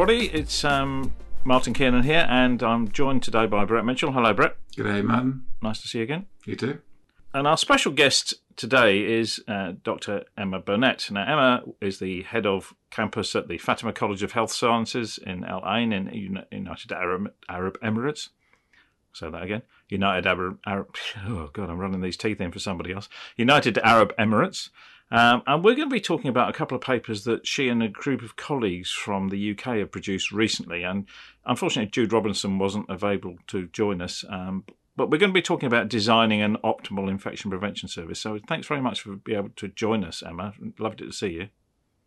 everybody. It's um, Martin Kiernan here, and I'm joined today by Brett Mitchell. Hello, Brett. Good day, Martin. Nice to see you again. You too. And our special guest today is uh, Dr. Emma Burnett. Now, Emma is the head of campus at the Fatima College of Health Sciences in Al Ain in United Arab, Arab Emirates. Say that again. United Arab, Arab. Oh God, I'm running these teeth in for somebody else. United Arab Emirates. Um, and we're going to be talking about a couple of papers that she and a group of colleagues from the UK have produced recently. And unfortunately, Jude Robinson wasn't available to join us. Um, but we're going to be talking about designing an optimal infection prevention service. So thanks very much for being able to join us, Emma. Loved it to see you.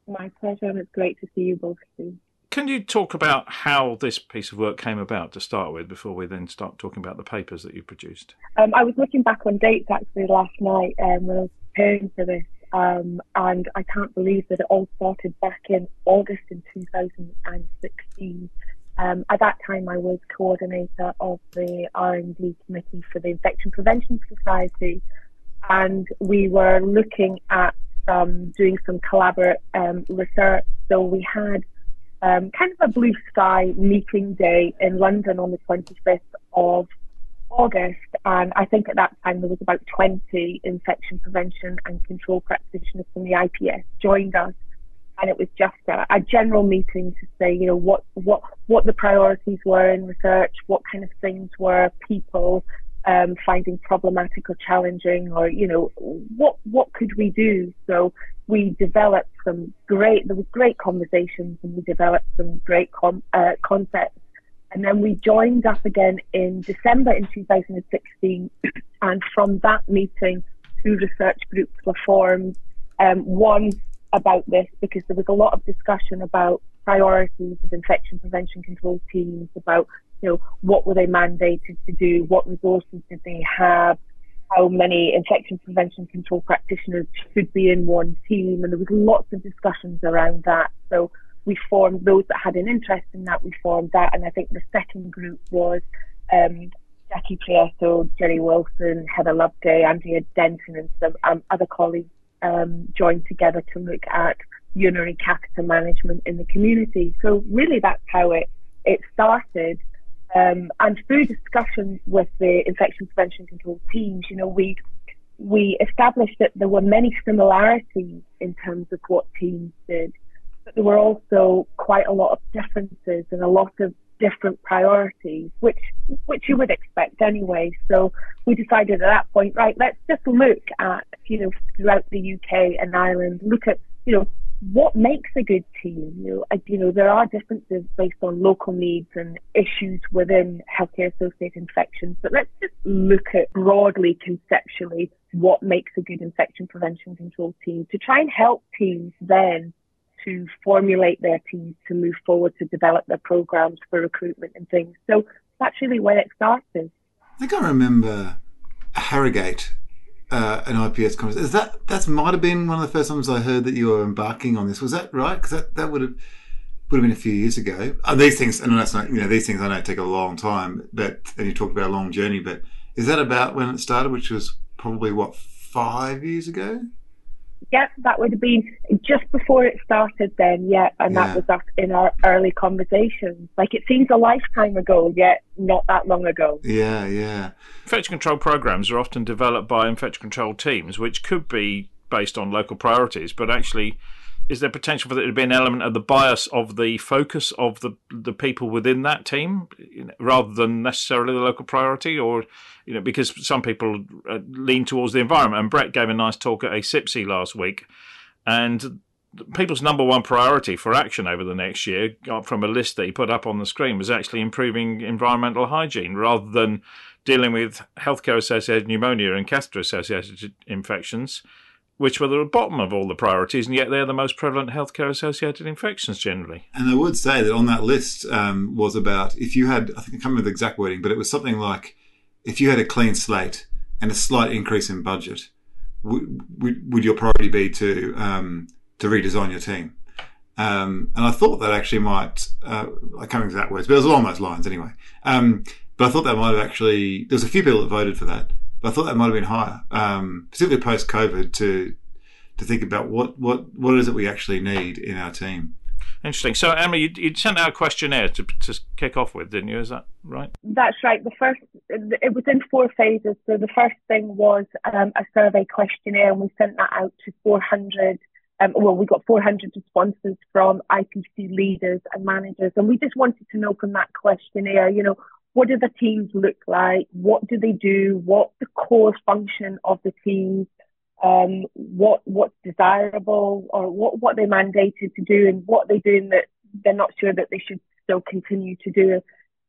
My pleasure, and it's great to see you both too. Can you talk about how this piece of work came about to start with before we then start talking about the papers that you produced? Um, I was looking back on dates actually last night um, when I was preparing for this, um, and I can't believe that it all started back in August in 2016. Um, at that time, I was coordinator of the R&D committee for the Infection Prevention Society, and we were looking at um, doing some collaborative um, research. So we had um, kind of a blue sky meeting day in London on the 25th of August, and I think at that time there was about 20 infection prevention and control practitioners from the IPS joined us, and it was just a, a, general meeting to say, you know, what what what the priorities were in research, what kind of things were people um, finding problematic or challenging, or you know, what what could we do? So we developed some great there was great conversations, and we developed some great com- uh, concepts and then we joined up again in December in 2016. And from that meeting, two research groups were formed. Um, one about this because there was a lot of discussion about priorities of infection prevention control teams, about you know what were they mandated to do, what resources did they have, how many infection prevention control practitioners should be in one team, and there was lots of discussions around that. So we formed those that had an interest in that. We formed that, and I think the second group was um, Jacqui Prieto, Jerry Wilson, Heather Loveday, Andrea Denton, and some um, other colleagues um, joined together to look at urinary catheter management in the community. So really, that's how it it started. Um, and through discussions with the infection prevention control teams, you know, we we established that there were many similarities in terms of what teams did but there were also quite a lot of differences and a lot of different priorities, which which you would expect anyway. So we decided at that point, right, let's just look at you know throughout the UK and Ireland, look at you know what makes a good team. You know, you know there are differences based on local needs and issues within healthcare associated infections, but let's just look at broadly conceptually what makes a good infection prevention control team to try and help teams then to formulate their teams to move forward to develop their programs for recruitment and things. So that's really where it started. I think I remember Harrogate, uh, an IPS conference. Is that that might have been one of the first times I heard that you were embarking on this? Was that right? Because that, that would have would have been a few years ago. Uh, these things, and that's not you know these things I know take a long time, but and you talk about a long journey. But is that about when it started, which was probably what five years ago? Yeah, that would have been just before it started then, yeah, and yeah. that was us in our early conversations. Like it seems a lifetime ago, yet not that long ago. Yeah, yeah. Infection control programs are often developed by infection control teams, which could be based on local priorities, but actually is there potential for there to be an element of the bias of the focus of the the people within that team rather than necessarily the local priority? Or you know because some people uh, lean towards the environment. And Brett gave a nice talk at ACIPC last week. And people's number one priority for action over the next year from a list that he put up on the screen was actually improving environmental hygiene rather than dealing with healthcare associated pneumonia and catheter associated infections which were the bottom of all the priorities, and yet they're the most prevalent healthcare associated infections generally. And I would say that on that list um, was about if you had, I think I can't remember the exact wording, but it was something like if you had a clean slate and a slight increase in budget, would, would your priority be to um, to redesign your team? Um, and I thought that actually might, uh, I can't remember exact words, but it was along those lines anyway. Um, but I thought that might have actually, there was a few people that voted for that. But I thought that might have been higher, um, particularly post COVID, to to think about what what what is it we actually need in our team. Interesting. So, Emma, you, you sent out a questionnaire to, to kick off with, didn't you? Is that right? That's right. The first, it was in four phases. So the first thing was um, a survey questionnaire, and we sent that out to 400. Um, well, we got 400 responses from IPC leaders and managers, and we just wanted to know from that questionnaire, you know, what do the teams look like? What do they do? What's the core function of the teams? um, what what's desirable or what what they're mandated to do and what they're doing that they're not sure that they should still continue to do.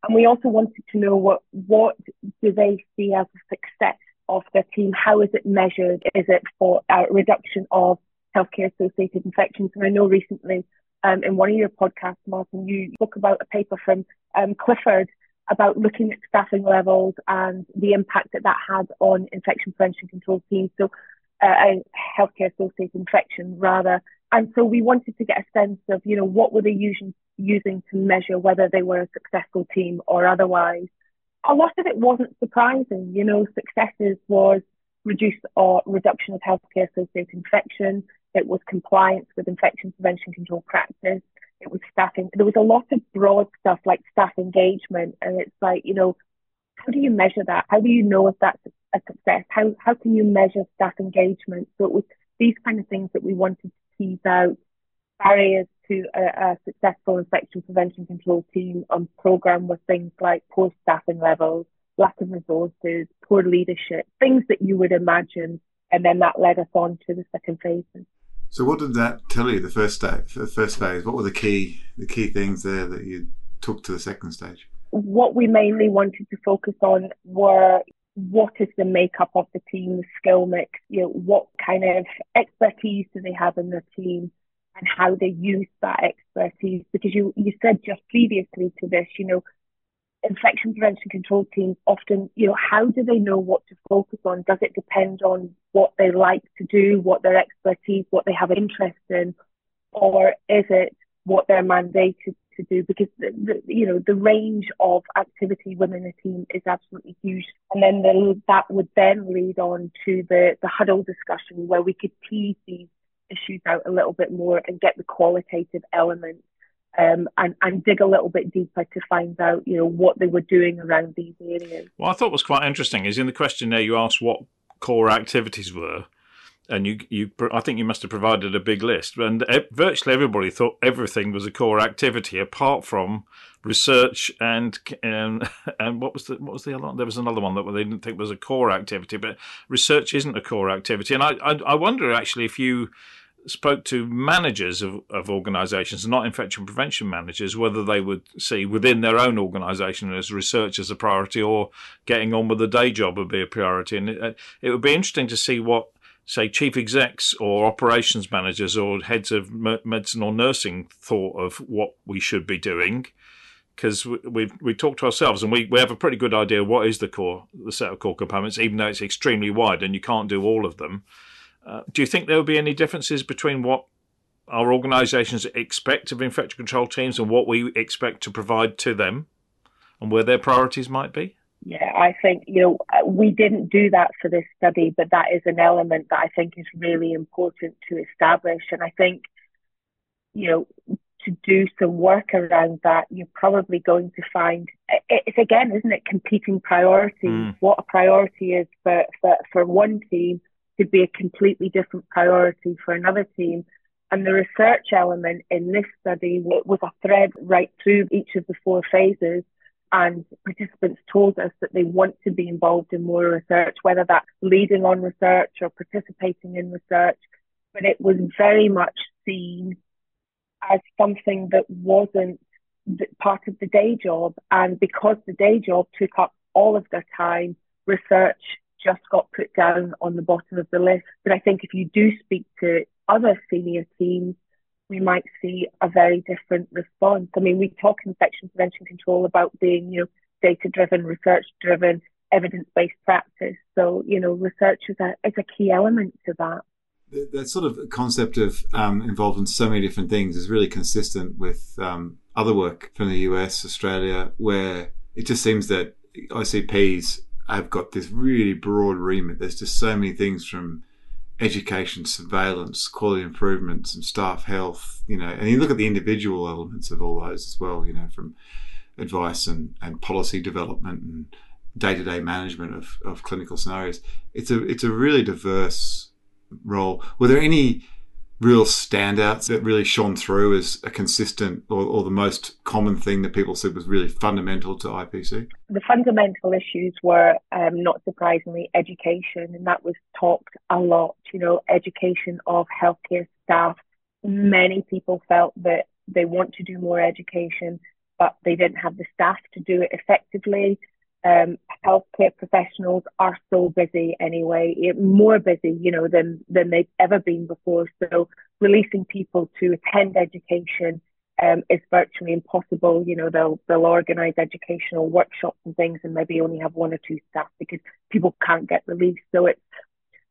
And we also wanted to know what what do they see as a success of their team? How is it measured? Is it for a reduction of healthcare associated infections? And I know recently um, in one of your podcasts, Martin, you spoke about a paper from um, Clifford about looking at staffing levels and the impact that that had on infection prevention control teams. So uh, a healthcare associated infection rather. And so we wanted to get a sense of, you know, what were they using, using to measure whether they were a successful team or otherwise. A lot of it wasn't surprising. You know, successes was reduced or reduction of healthcare associated infection. It was compliance with infection prevention control practice. It was staffing. There was a lot of broad stuff like staff engagement. And it's like, you know, how do you measure that? How do you know if that's a success? How how can you measure staff engagement? So it was these kind of things that we wanted to tease out barriers to a, a successful infection prevention control team on program with things like poor staffing levels, lack of resources, poor leadership, things that you would imagine, and then that led us on to the second phase. So, what did that tell you? The first stage, the first phase. What were the key the key things there that you took to the second stage? What we mainly wanted to focus on were what is the makeup of the team, the skill mix, you know, what kind of expertise do they have in their team and how they use that expertise. Because you, you said just previously to this, you know, infection prevention control teams often, you know, how do they know what to focus on? Does it depend on what they like to do, what their expertise, what they have an interest in, or is it what they're mandated to do? Because the, the, you know the range of activity within a team is absolutely huge. And then the, that would then lead on to the the huddle discussion where we could tease these issues out a little bit more and get the qualitative element um, and, and dig a little bit deeper to find out, you know, what they were doing around these areas. What I thought was quite interesting is in the questionnaire you asked what core activities were, and you you I think you must have provided a big list, and virtually everybody thought everything was a core activity apart from research and and and what was the what was the other one? There was another one that they didn't think was a core activity, but research isn't a core activity, and I I, I wonder actually if you spoke to managers of, of organisations, not infection prevention managers, whether they would see within their own organisation as research as a priority or getting on with the day job would be a priority. And it, uh, it would be interesting to see what say chief execs or operations managers or heads of medicine or nursing thought of what we should be doing because we, we, we talk to ourselves and we, we have a pretty good idea what is the core the set of core components even though it's extremely wide and you can't do all of them uh, do you think there will be any differences between what our organisations expect of infection control teams and what we expect to provide to them and where their priorities might be yeah, I think, you know, uh, we didn't do that for this study, but that is an element that I think is really important to establish. And I think, you know, to do some work around that, you're probably going to find it's again, isn't it, competing priorities? Mm. What a priority is for, for, for one team could be a completely different priority for another team. And the research element in this study was a thread right through each of the four phases and participants told us that they want to be involved in more research, whether that's leading on research or participating in research. But it was very much seen as something that wasn't part of the day job. And because the day job took up all of their time, research just got put down on the bottom of the list. But I think if you do speak to other senior teams, we might see a very different response. I mean, we talk infection prevention control about being, you know, data driven, research driven, evidence based practice. So, you know, research is a, is a key element to that. That sort of concept of um, involved in so many different things is really consistent with um, other work from the US, Australia, where it just seems that ICPs have got this really broad remit. There's just so many things from education, surveillance, quality improvements, and staff health. You know, and you look at the individual elements of all those as well. You know, from advice and, and policy development and day to day management of, of clinical scenarios. It's a it's a really diverse role. Were there any real standouts that really shone through as a consistent or, or, the most common thing that people said was really fundamental to IPC? The fundamental issues were, um, not surprisingly, education, and that was talked a lot. You know, education of healthcare staff. Many people felt that they want to do more education, but they didn't have the staff to do it effectively um, healthcare professionals are so busy anyway, more busy, you know, than than they've ever been before. So releasing people to attend education um, is virtually impossible. You know, they'll they'll organise educational workshops and things, and maybe only have one or two staff because people can't get released. So it's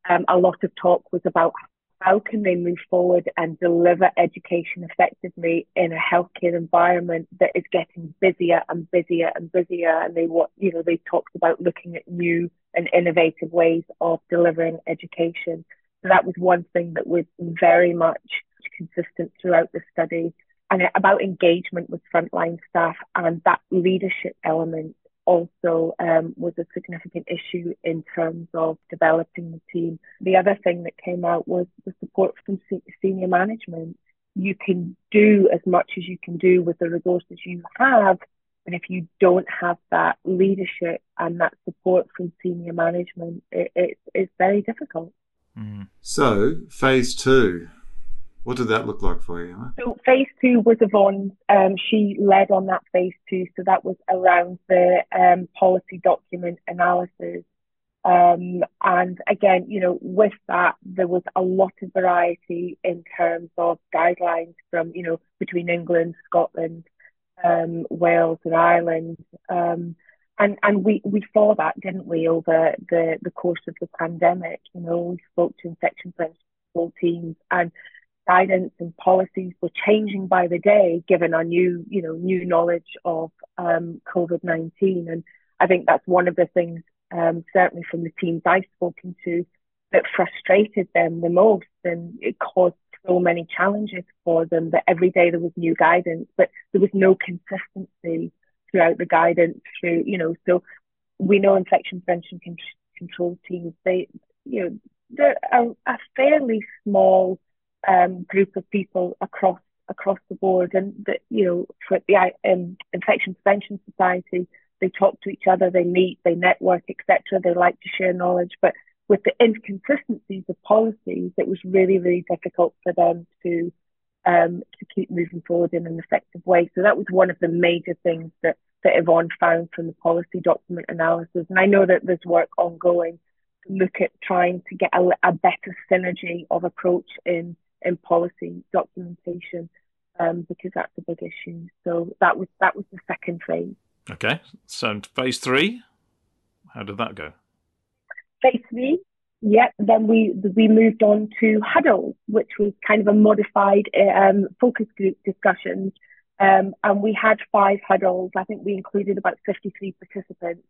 um, a lot of talk was about how can they move forward and deliver education effectively in a healthcare environment that is getting busier and busier and busier? And they what you know they talked about looking at new and innovative ways of delivering education. So that was one thing that was very much consistent throughout the study. And about engagement with frontline staff and that leadership element also um, was a significant issue in terms of developing the team. The other thing that came out was the support from senior management. You can do as much as you can do with the resources you have, and if you don't have that leadership and that support from senior management, it, it, it's very difficult. Mm. So, phase two, what did that look like for you? Emma? So phase two was Yvonne. Um, she led on that phase two. So that was around the um, policy document analysis. Um, and again, you know, with that, there was a lot of variety in terms of guidelines from, you know, between England, Scotland, um, Wales and Ireland. Um, and, and we, we saw that, didn't we, over the, the course of the pandemic. You know, we spoke to infection prevention teams and guidance and policies were changing by the day, given our new, you know, new knowledge of um, COVID-19. And I think that's one of the things, um, certainly from the teams I've spoken to, that frustrated them the most. And it caused so many challenges for them that every day there was new guidance, but there was no consistency throughout the guidance through, you know, so we know infection prevention con- control teams, they, you know, they're a, a fairly small um, group of people across across the board, and that you know, for the um, Infection Prevention Society, they talk to each other, they meet, they network, etc. They like to share knowledge, but with the inconsistencies of policies, it was really, really difficult for them to um, to keep moving forward in an effective way. So that was one of the major things that that Yvonne found from the policy document analysis. And I know that there's work ongoing to look at trying to get a, a better synergy of approach in in policy documentation um, because that's a big issue. So that was that was the second phase. Okay, so phase three, how did that go? Phase three, yeah. Then we we moved on to huddles, which was kind of a modified um, focus group discussions, um, and we had five huddles. I think we included about fifty three participants.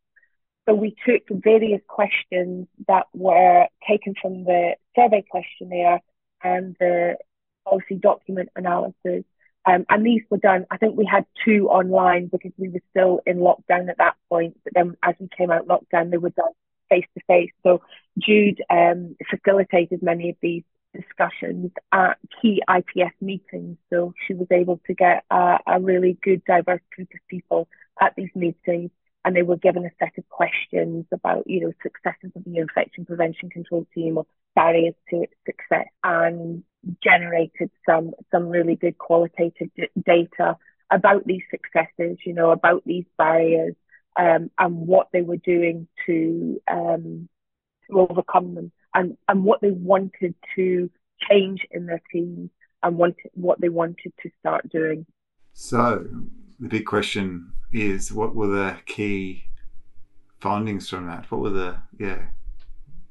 So we took various questions that were taken from the survey questionnaire and the policy document analysis. Um, and these were done, I think we had two online because we were still in lockdown at that point. But then as we came out lockdown, they were done face to face. So Jude um, facilitated many of these discussions at key IPS meetings. So she was able to get a, a really good diverse group of people at these meetings and they were given a set of questions about, you know, successes of the infection prevention control team or barriers to its success and generated some, some really good qualitative d- data about these successes, you know, about these barriers um, and what they were doing to, um, to overcome them and, and what they wanted to change in their teams and wanted, what they wanted to start doing. So the big question is what were the key findings from that? What were the yeah,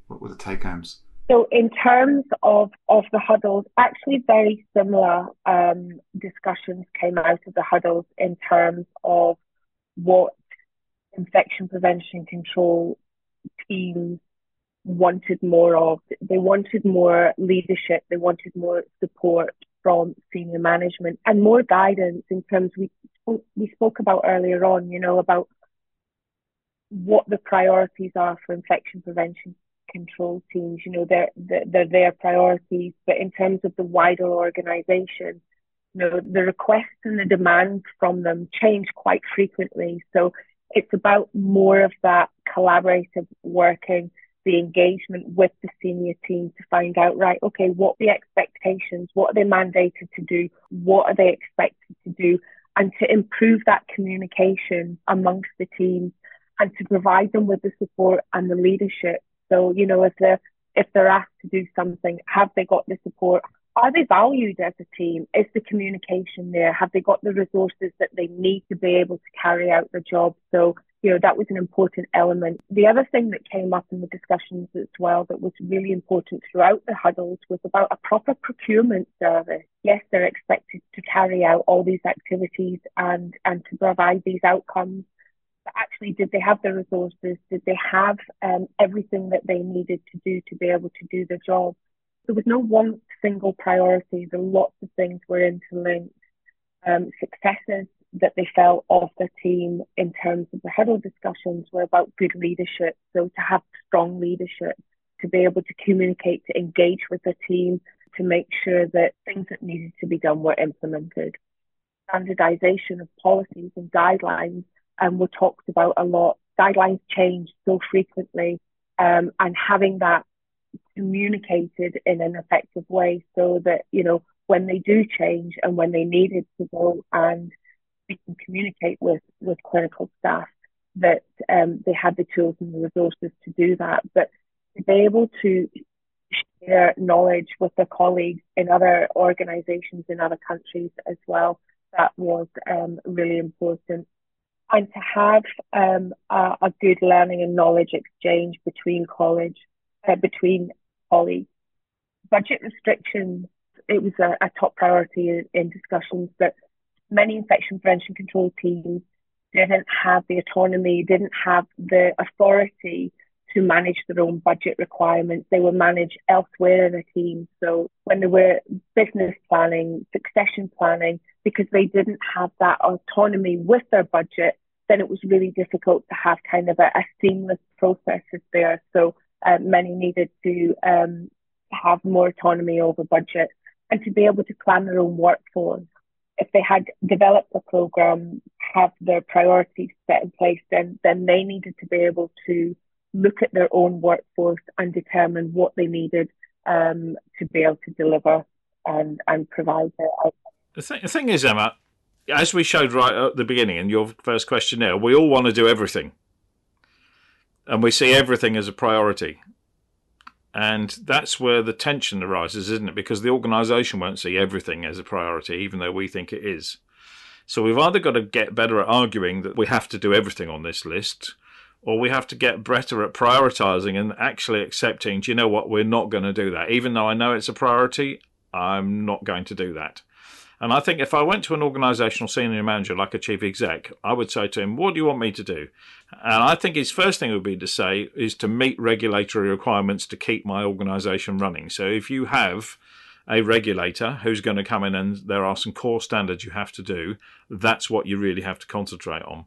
what were the take homes? So in terms of, of the huddles, actually very similar um, discussions came out of the huddles in terms of what infection prevention control teams wanted more of. They wanted more leadership. They wanted more support from senior management and more guidance in terms we we spoke about earlier on. You know about what the priorities are for infection prevention control teams. You know they're they're their priorities, but in terms of the wider organisation, you know the requests and the demands from them change quite frequently. So it's about more of that collaborative working the engagement with the senior team to find out, right, okay, what the expectations, what are they mandated to do, what are they expected to do, and to improve that communication amongst the team and to provide them with the support and the leadership. So, you know, if they're if they're asked to do something, have they got the support? Are they valued as a team? Is the communication there? Have they got the resources that they need to be able to carry out the job? So you know, that was an important element. The other thing that came up in the discussions as well that was really important throughout the huddles was about a proper procurement service. Yes, they're expected to carry out all these activities and, and to provide these outcomes. But actually, did they have the resources? Did they have um, everything that they needed to do to be able to do the job? There was no one single priority. The lots of things were interlinked. Um, successes that they felt of the team in terms of the huddle discussions were about good leadership. So to have strong leadership, to be able to communicate, to engage with the team, to make sure that things that needed to be done were implemented. Standardization of policies and guidelines um, were talked about a lot. Guidelines change so frequently, um, and having that communicated in an effective way so that, you know, when they do change and when they needed to go and we can communicate with, with clinical staff that um, they had the tools and the resources to do that. But to be able to share knowledge with their colleagues in other organisations in other countries as well, that was um, really important. And to have um, a, a, good learning and knowledge exchange between college, uh, between Budget restrictions, it was a, a top priority in, in discussions, but many infection prevention control teams didn't have the autonomy, didn't have the authority to manage their own budget requirements. They were managed elsewhere in a team. So when they were business planning, succession planning, because they didn't have that autonomy with their budget, then it was really difficult to have kind of a, a seamless processes there. So uh, many needed to um, have more autonomy over budget and to be able to plan their own workforce if they had developed a program, have their priorities set in place, then then they needed to be able to look at their own workforce and determine what they needed um, to be able to deliver and and provide their The, th- the thing is, Emma, as we showed right at the beginning in your first questionnaire, we all want to do everything, and we see everything as a priority. And that's where the tension arises, isn't it? Because the organisation won't see everything as a priority, even though we think it is. So we've either got to get better at arguing that we have to do everything on this list, or we have to get better at prioritising and actually accepting, do you know what, we're not going to do that. Even though I know it's a priority, I'm not going to do that. And I think if I went to an organisational senior manager like a chief exec, I would say to him, What do you want me to do? And I think his first thing would be to say is to meet regulatory requirements to keep my organisation running. So if you have a regulator who's going to come in and there are some core standards you have to do, that's what you really have to concentrate on.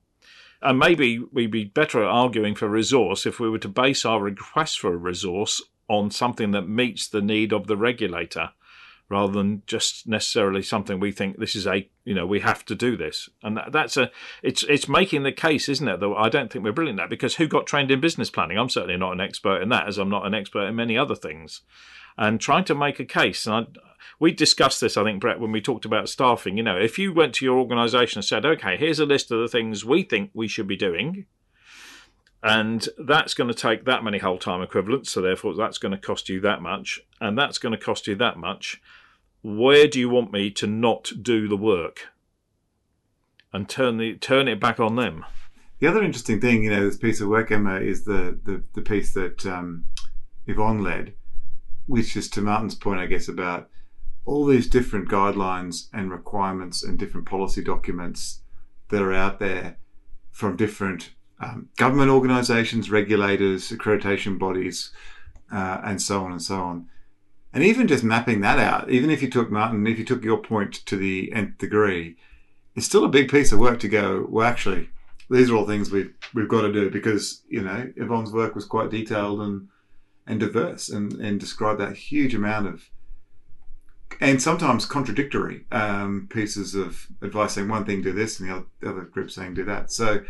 And maybe we'd be better at arguing for resource if we were to base our request for a resource on something that meets the need of the regulator rather than just necessarily something we think this is a you know we have to do this. And that, that's a it's it's making the case isn't it though i don't think we're brilliant at because who got trained in business planning? I'm certainly not an expert in that as i'm not an expert in many other things. And trying to make a case and I, we discussed this i think brett when we talked about staffing. You know if you went to your organization and said okay here's a list of the things we think we should be doing and that's going to take that many whole time equivalents so therefore that's going to cost you that much and that's going to cost you that much where do you want me to not do the work and turn the turn it back on them the other interesting thing you know this piece of work emma is the the, the piece that um, yvonne led which is to martin's point i guess about all these different guidelines and requirements and different policy documents that are out there from different um, government organisations, regulators, accreditation bodies, uh, and so on and so on. And even just mapping that out, even if you took Martin, if you took your point to the nth degree, it's still a big piece of work to go. Well, actually, these are all things we've we've got to do because you know Yvonne's work was quite detailed and and diverse and and described that huge amount of and sometimes contradictory um, pieces of advice saying one thing do this and the other, the other group saying do that. So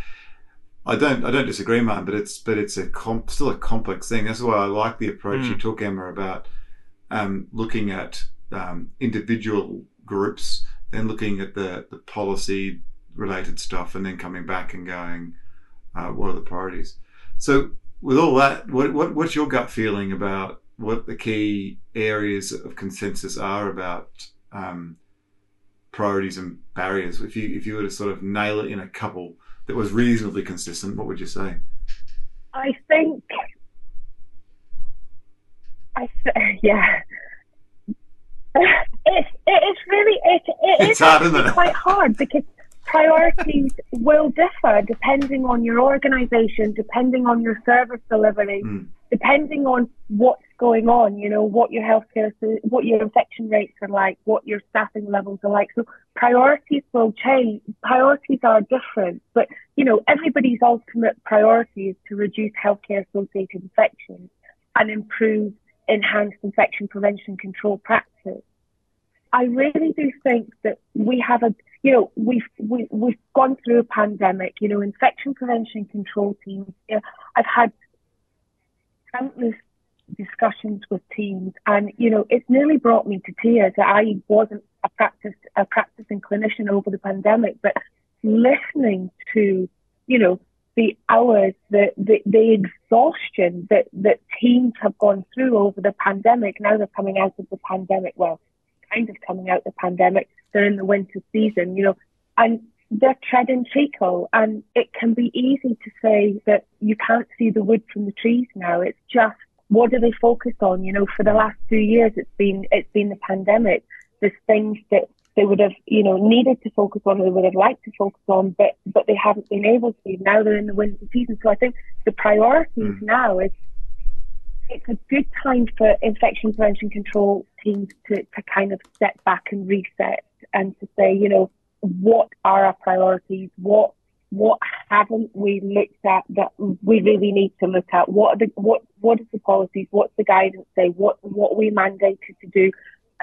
I don't I don't disagree, Martin, but it's but it's a comp, still a complex thing. That's why I like the approach mm. you took, Emma, about um, looking at um, individual groups, then looking at the the policy related stuff, and then coming back and going, uh, what are the priorities? So with all that, what, what what's your gut feeling about what the key areas of consensus are about um, priorities and barriers? If you if you were to sort of nail it in a couple that was reasonably consistent, what would you say? I think, I yeah. It's it's really it, it it's hard, isn't it? quite hard because priorities will differ depending on your organisation, depending on your service delivery, mm. depending on what's going on. You know what your healthcare, what your infection rates are like, what your staffing levels are like. So priorities will change. Priorities are different, but you know everybody's ultimate priority is to reduce healthcare associated infections and improve enhanced infection prevention control practice. I really do think that we have a you know, we've we, we've gone through a pandemic. You know, infection prevention control teams. You know, I've had countless discussions with teams, and you know, it's nearly brought me to tears that I wasn't a practice a practicing clinician over the pandemic, but listening to you know the hours, the, the, the exhaustion that, that teams have gone through over the pandemic. Now they're coming out of the pandemic. Well, kind of coming out of the pandemic they're in the winter season, you know, and they're treading treacle. And it can be easy to say that you can't see the wood from the trees now. It's just what do they focus on? You know, for the last two years, it's been it's been the pandemic. There's things that they would have, you know, needed to focus on, or they would have liked to focus on, but but they haven't been able to. Now they're in the winter season, so I think the priorities mm. now is it's a good time for infection prevention control teams to, to kind of step back and reset and to say, you know, what are our priorities? What what haven't we looked at that we really need to look at? What are the what what is the policies? What's the guidance say? What what we mandated to do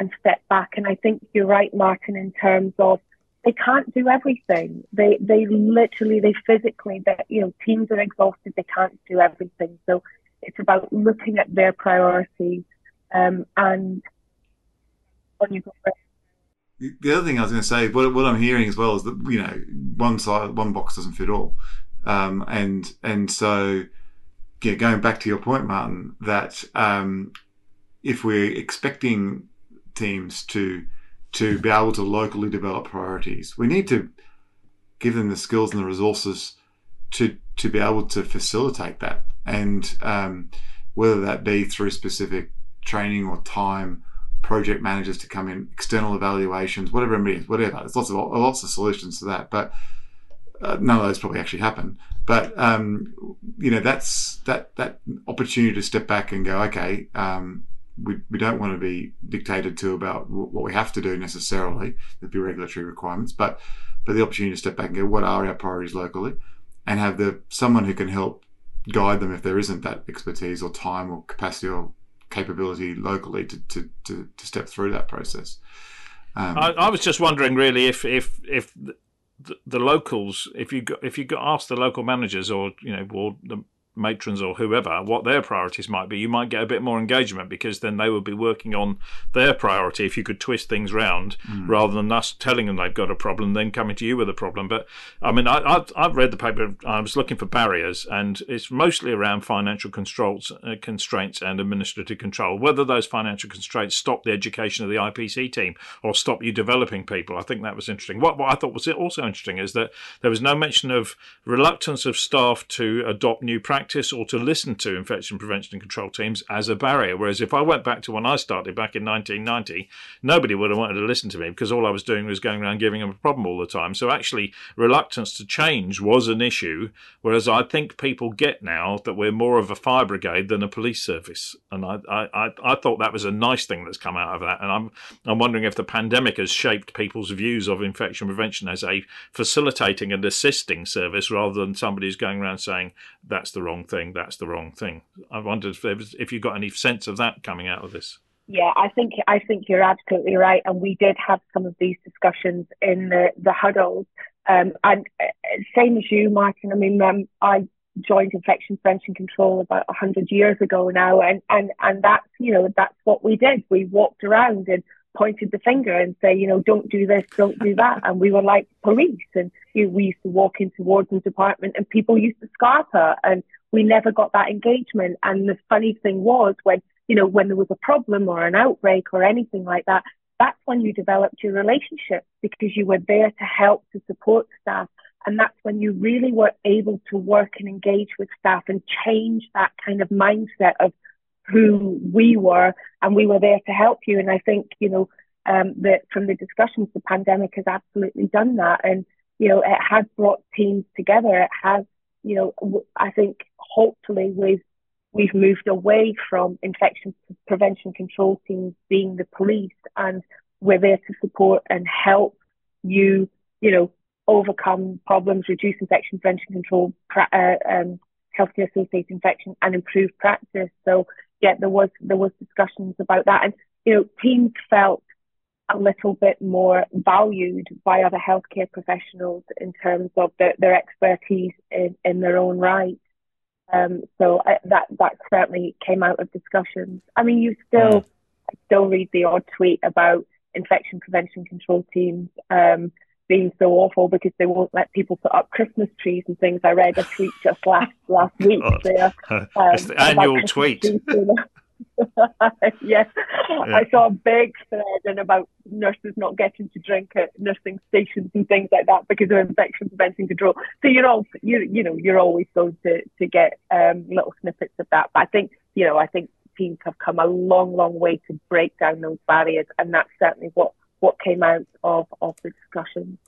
and step back. And I think you're right, Martin, in terms of they can't do everything. They they literally they physically that you know teams are exhausted. They can't do everything. So it's about looking at their priorities um, and you go the other thing I was going to say, what, what I'm hearing as well is that you know one side, one box doesn't fit all, um, and and so yeah, going back to your point, Martin, that um, if we're expecting teams to to be able to locally develop priorities, we need to give them the skills and the resources to to be able to facilitate that, and um, whether that be through specific training or time project managers to come in, external evaluations, whatever it means, whatever. There's lots of lots of solutions to that, but uh, none of those probably actually happen. But um, you know, that's that that opportunity to step back and go, okay, um, we we don't want to be dictated to about what we have to do necessarily. There'd be regulatory requirements, but but the opportunity to step back and go, what are our priorities locally, and have the someone who can help guide them if there isn't that expertise or time or capacity or capability locally to, to, to, to step through that process. Um, I, I, was just wondering, really, if if if the, the, locals, if you got, if you got asked the local managers or you know or the matrons or whoever what their priorities might be, you might get a bit more engagement because then they would be working on their priority if you could twist things round mm. rather than us telling them they've got a problem, then coming to you with a problem. But I mean, I, have I've read the paper, I was looking for barriers, and it's mostly around financial controls, uh, constraints and administrative control. Whether those financial constraints stop the education of the IPC team or stop you developing people, I think that was interesting. What, what I thought was also interesting is that there was no mention of reluctance of staff to adopt new practices practice or to listen to infection prevention and control teams as a barrier. Whereas if I went back to when I started back in 1990, nobody would have wanted to listen to me because all I was doing was going around giving them a problem all the time. So actually, reluctance to change was an issue. Whereas I think people get now that we're more of a fire brigade than a police service, and I I, I thought that was a nice thing that's come out of that. And I'm I'm wondering if the pandemic has shaped people's views of infection prevention as a facilitating and assisting service rather than somebody who's going around saying that's the wrong thing, that's the wrong thing. I wondered if, if you got any sense of that coming out of this. Yeah, I think I think you're absolutely right, and we did have some of these discussions in the the huddles. Um, and uh, same as you, Martin. I mean, um, I joined infection prevention control about 100 years ago now and and and that's you know that's what we did we walked around and pointed the finger and say you know don't do this don't do that and we were like police and you know, we used to walk into warden's department and people used to scarp her and we never got that engagement and the funny thing was when you know when there was a problem or an outbreak or anything like that that's when you developed your relationship because you were there to help to support staff and that's when you really were able to work and engage with staff and change that kind of mindset of who we were. And we were there to help you. And I think, you know, um, that from the discussions, the pandemic has absolutely done that. And, you know, it has brought teams together. It has, you know, I think hopefully we've, we've moved away from infection prevention control teams being the police and we're there to support and help you, you know, overcome problems, reduce infection prevention control, uh, um, healthcare associated infection, and improve practice. So yeah, there was there was discussions about that, and you know, teams felt a little bit more valued by other healthcare professionals in terms of their, their expertise in, in their own right. Um, so I, that that certainly came out of discussions. I mean, you still mm. still read the odd tweet about infection prevention control teams. Um, being so awful because they won't let people put up Christmas trees and things. I read a tweet just last last week there. Um, it's the annual tweet. yes, yeah. I saw a big thread and about nurses not getting to drink at nursing stations and things like that because of infection prevention control. So you're all you you know you're always going to to get um, little snippets of that. But I think you know I think teams have come a long long way to break down those barriers, and that's certainly what what came out of, of the discussion.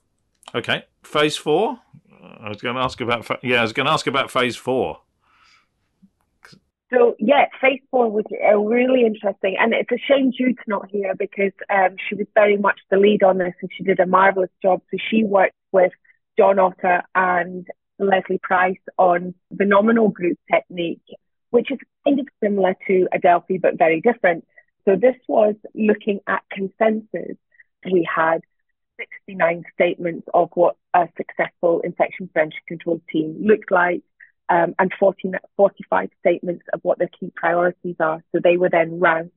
Okay, phase four. I was going to ask about yeah, I was going to ask about phase four. So yeah, phase four was really interesting, and it's a shame Jude's not here because um, she was very much the lead on this, and she did a marvelous job. So she worked with Jon Otter and Lesley Price on the nominal group technique, which is kind of similar to a Delphi but very different. So this was looking at consensus we had 69 statements of what a successful infection prevention control team looked like, um, and 40, 45 statements of what their key priorities are. So they were then ranked,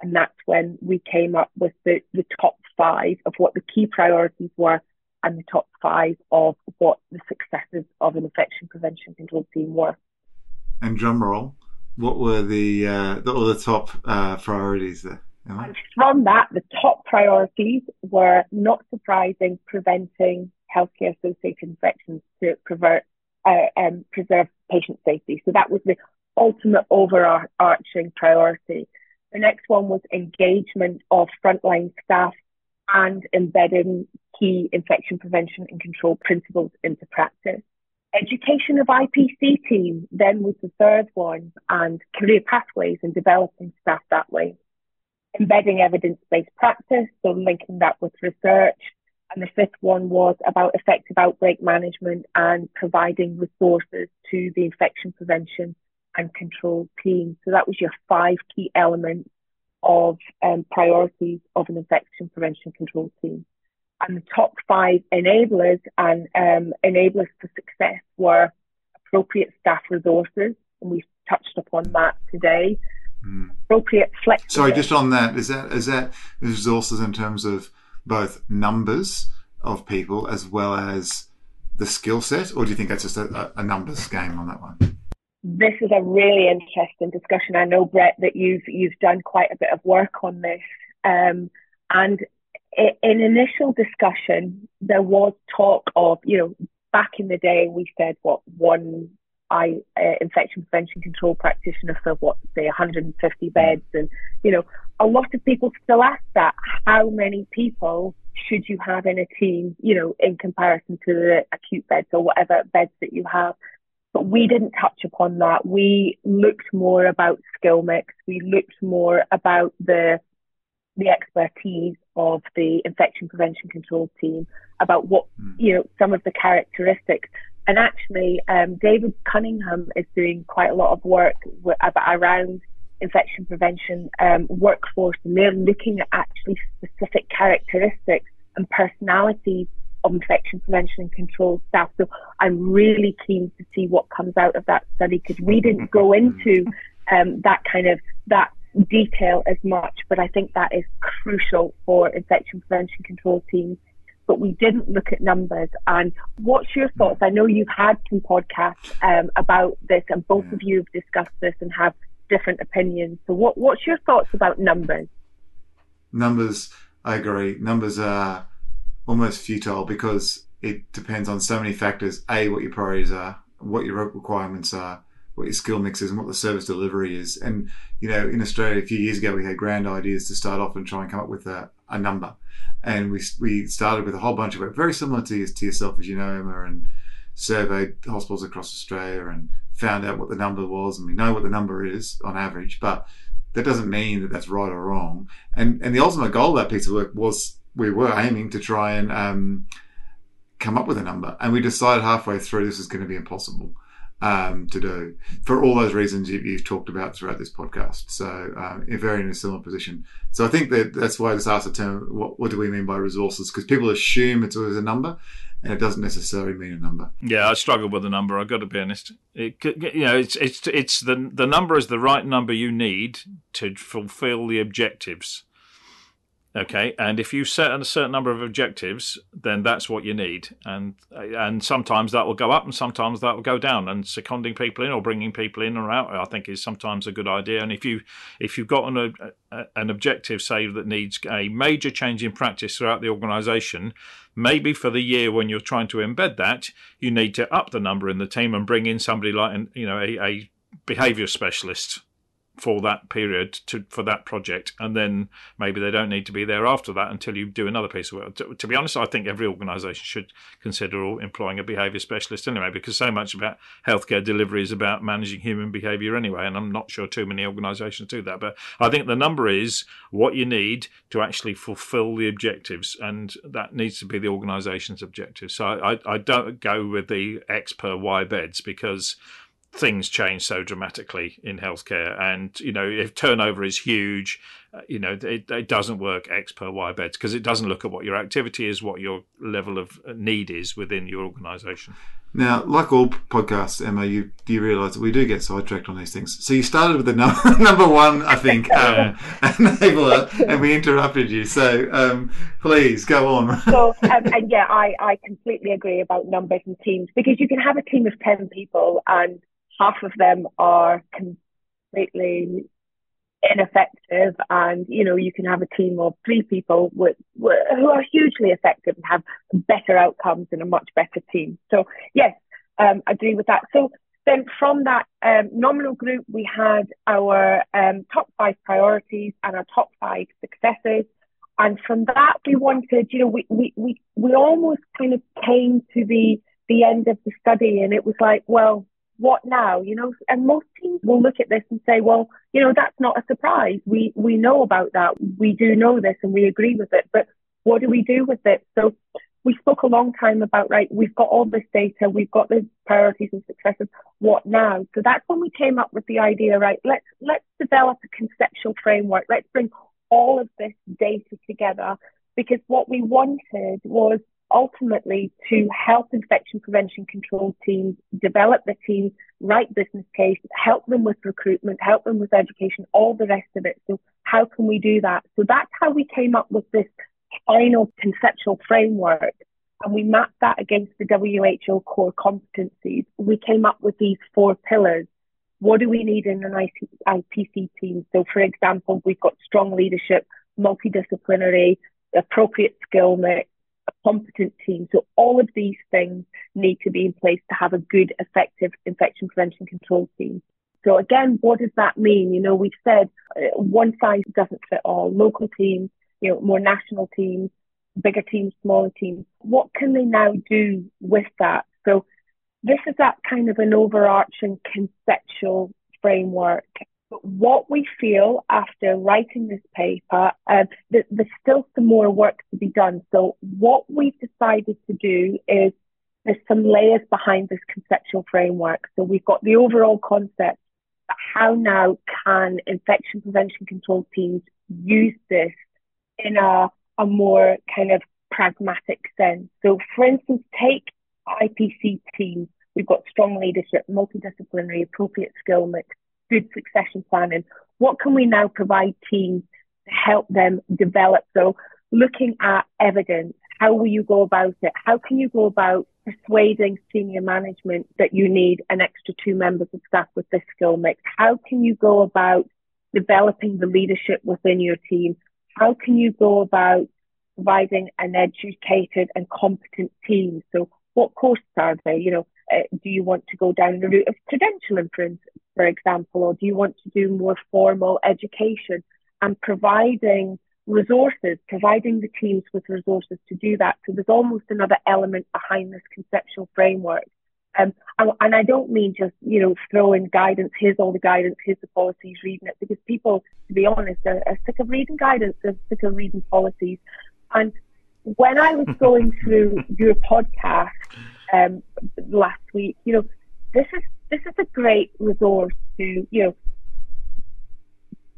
and that's when we came up with the, the top five of what the key priorities were and the top five of what the successes of an infection prevention control team were. And drum roll, what were the uh, the other top uh, priorities there? And from that, the top priorities were not surprising, preventing healthcare associated infections to prevert, uh, um, preserve patient safety. So that was the ultimate overarching priority. The next one was engagement of frontline staff and embedding key infection prevention and control principles into practice. Education of IPC team then was the third one and career pathways and developing staff that way embedding evidence-based practice, so linking that with research. And the fifth one was about effective outbreak management and providing resources to the infection prevention and control team. So that was your five key elements of um, priorities of an infection prevention control team. And the top five enablers and um, enablers for success were appropriate staff resources, and we've touched upon that today, mm. appropriate flexibility. Sorry, just on that, is that is that resources in terms of both numbers of people as well as the skill set, or do you think that's just a, a numbers game on that one? This is a really interesting discussion. I know, Brett, that you've you've done quite a bit of work on this, um, and in initial discussion, there was talk of, you know, back in the day, we said what one I uh, infection prevention control practitioner for what say 150 beds, and you know a lot of people still ask that how many people should you have in a team, you know, in comparison to the acute beds or whatever beds that you have. But we didn't touch upon that. We looked more about skill mix. We looked more about the the expertise of the infection prevention control team about what mm. you know some of the characteristics and actually um, david cunningham is doing quite a lot of work around infection prevention um, workforce and they're looking at actually specific characteristics and personalities of infection prevention and control staff so i'm really keen to see what comes out of that study because we didn't go into um, that kind of that detail as much, but I think that is crucial for infection prevention control teams. But we didn't look at numbers. And what's your thoughts? I know you've had some podcasts um, about this, and both of you have discussed this and have different opinions. So, what, what's your thoughts about numbers? Numbers, I agree. Numbers are almost futile because it depends on so many factors. A, what your priorities are, what your requirements are, what your skill mix is and what the service delivery is. And, you know, in Australia, a few years ago, we had grand ideas to start off and try and come up with a, a number. And we, we started with a whole bunch of work, very similar to, to yourself, as you know, Emma, and surveyed hospitals across Australia and found out what the number was. And we know what the number is on average, but that doesn't mean that that's right or wrong. And, and the ultimate goal of that piece of work was we were aiming to try and, um, come up with a number. And we decided halfway through this is going to be impossible um, to do for all those reasons you, have talked about throughout this podcast. So, um, very in a similar position. So, I think that that's why I just asked the term, what, what do we mean by resources? Because people assume it's always a number, and it doesn't necessarily mean a number. Yeah, I struggle with the number. I've got to be honest. It, you know, it's it's it's the the number is the right number you need to fulfil the objectives. Okay, and if you set a certain number of objectives, then that's what you need, and and sometimes that will go up, and sometimes that will go down. And seconding people in or bringing people in or out, I think, is sometimes a good idea. And if you if you've got an a, an objective, say that needs a major change in practice throughout the organisation, maybe for the year when you're trying to embed that, you need to up the number in the team and bring in somebody like you know a, a behaviour specialist for that period to for that project, and then maybe they don't need to be there after that until you do another piece of work. To, to be honest, I think every organisation should consider employing a behaviour specialist anyway, because so much about healthcare delivery is about managing human behaviour anyway, and I'm not sure too many organisations do that. But I think the number is what you need to actually fulfil the objectives, and that needs to be the organisation's objective. So I, I don't go with the X per Y beds because things change so dramatically in healthcare. And you know if turnover is huge uh, you know it, it, doesn't work x per y beds because it doesn't look at what your activity is what your level of uh, need is within your organization. Now like all podcasts emma you you realize that we do get sidetracked on these things. So you started with the number, number one i think um, enabler and we interrupted you. So um, please go on. So um, and yeah I, I completely agree about numbers and teams because you can have a team of 10 people and half of them are completely ineffective and you know you can have a team of three people with, with, who are hugely effective and have better outcomes and a much better team. So yes um, I agree with that. So then from that um, nominal group we had our um, top five priorities and our top five successes. And from that we wanted you know we, we, we, we almost kind of came to the the end of the study and it was like well what now? You know, and most teams will look at this and say, well, you know, that's not a surprise. We we know about that. We do know this and we agree with it. But what do we do with it? So we spoke a long time about right. We've got all this data. We've got the priorities and successes. What now? So that's when we came up with the idea. Right. Let's let's develop a conceptual framework. Let's bring all of this data together because what we wanted was ultimately to help infection prevention control teams develop the team, write business case, help them with recruitment, help them with education, all the rest of it. So how can we do that? So that's how we came up with this final conceptual framework. And we mapped that against the WHO core competencies. We came up with these four pillars. What do we need in an IPC team? So, for example, we've got strong leadership, multidisciplinary, appropriate skill mix, a competent team. So all of these things need to be in place to have a good, effective infection prevention control team. So again, what does that mean? You know, we've said uh, one size doesn't fit all. Local teams, you know, more national teams, bigger teams, smaller teams. What can they now do with that? So this is that kind of an overarching conceptual framework. But what we feel after writing this paper, uh, th- there's still some more work to be done. So what we've decided to do is there's some layers behind this conceptual framework. So we've got the overall concept how now can infection prevention control teams use this in a, a more kind of pragmatic sense? So, for instance, take IPC teams. We've got strong leadership, multidisciplinary, appropriate skill mix, good succession planning. What can we now provide teams to help them develop? So, looking at evidence, how will you go about it? How can you go about persuading senior management that you need an extra two members of staff with this skill mix? How can you go about developing the leadership within your team? How can you go about providing an educated and competent team? So what courses are they? You know, uh, do you want to go down the route of credentialing, for, for example, or do you want to do more formal education and providing resources, providing the teams with resources to do that. So there's almost another element behind this conceptual framework. Um, and, and, I don't mean just, you know, throwing guidance, here's all the guidance, here's the policies, reading it, because people, to be honest, are, are sick of reading guidance, they're sick of reading policies. And when I was going through your podcast um, last week, you know, this is this is a great resource to, you know,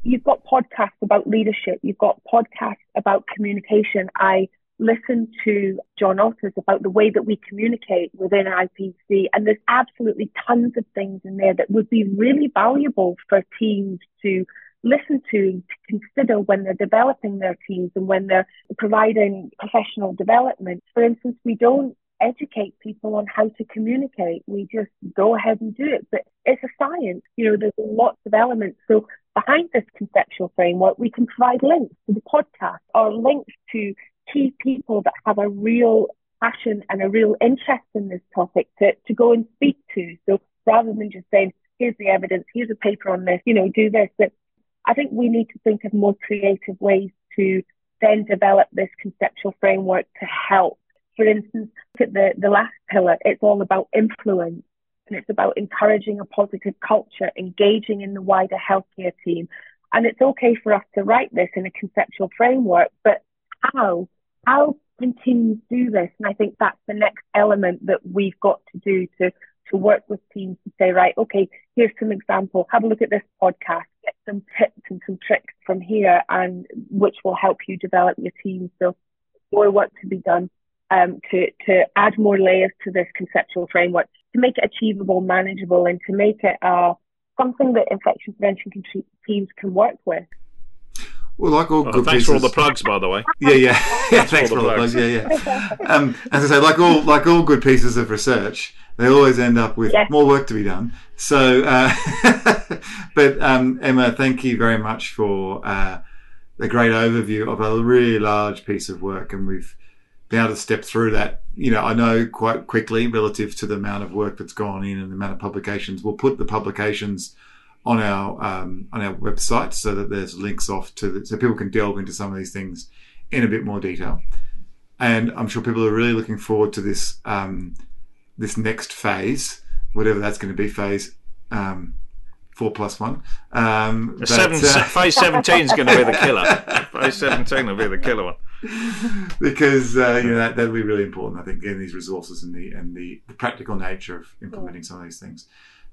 you've got podcasts about leadership, you've got podcasts about communication. I listen to Jon Otter's about the way that we communicate within IPC, and there's absolutely tons of things in there that would be really valuable for teams to listen to, to consider when they're developing their teams and when they're providing professional development. For instance, we don't educate people on how to communicate. We just go ahead and do it. But it's a science. You know, there's lots of elements. So behind this conceptual framework, we can provide links to the podcast or links to key people that have a real passion and a real interest in this topic to, to go and speak to. So rather than just saying, here's the evidence, here's a paper on this, you know, do this. But I think we need to think of more creative ways to then develop this conceptual framework to help. For instance, look at the, the last pillar, it's all about influence and it's about encouraging a positive culture, engaging in the wider healthcare team. And it's okay for us to write this in a conceptual framework, but how? How can teams do this? And I think that's the next element that we've got to do to, to work with teams to say, right, okay, here's some example. Have a look at this podcast, get some tips and some tricks from here, and which will help you develop your team. So more work to be done um, to, to add more layers to this conceptual framework to make it achievable, manageable, and to make it uh, something that infection prevention teams can work with. Well, like all oh, good thanks pieces, for all the plugs, by the way. Yeah, yeah, yeah. thanks for all the plugs. Yeah, yeah. Um, as I say, like all like all good pieces of research, they always end up with yes. more work to be done. So, uh, but um, Emma, thank you very much for uh, a great overview of a really large piece of work, and we've able to step through that. You know, I know quite quickly relative to the amount of work that's gone in and the amount of publications. We'll put the publications on our um, on our website so that there's links off to the, so people can delve into some of these things in a bit more detail. And I'm sure people are really looking forward to this um, this next phase, whatever that's going to be. Phase um, four plus one. Um, but, Seven, uh, phase seventeen is going to be the killer. phase seventeen will be the killer one. because uh, you know that that'll be really important. I think getting these resources and the and the, the practical nature of implementing some of these things.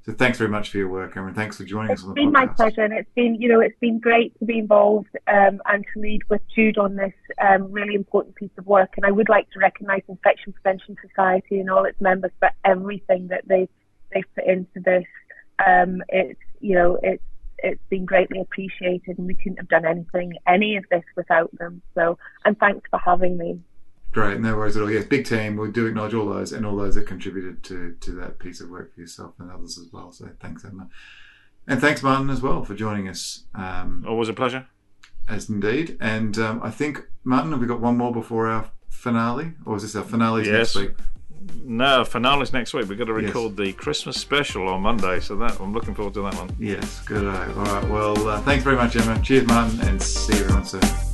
So thanks very much for your work, Aaron. Thanks for joining it's us on the podcast. It's been my pleasure, and it's been you know it's been great to be involved um, and to lead with Jude on this um, really important piece of work. And I would like to recognise Infection Prevention Society and all its members for everything that they they've put into this. Um, it's you know it's it's been greatly appreciated, and we couldn't have done anything, any of this without them. So, and thanks for having me. Great, no worries at all. Yes, big team. We do acknowledge all those and all those that contributed to to that piece of work for yourself and others as well. So, thanks, Emma, and thanks, Martin, as well for joining us. Um, Always a pleasure. As indeed, and um, I think Martin, have we got one more before our finale, or is this our finale Yes. next week? No, finale's next week. We've got to record the Christmas special on Monday, so that I'm looking forward to that one. Yes, good. All right. Well, uh, thanks very much, Emma. Cheers, Martin, and see you everyone soon.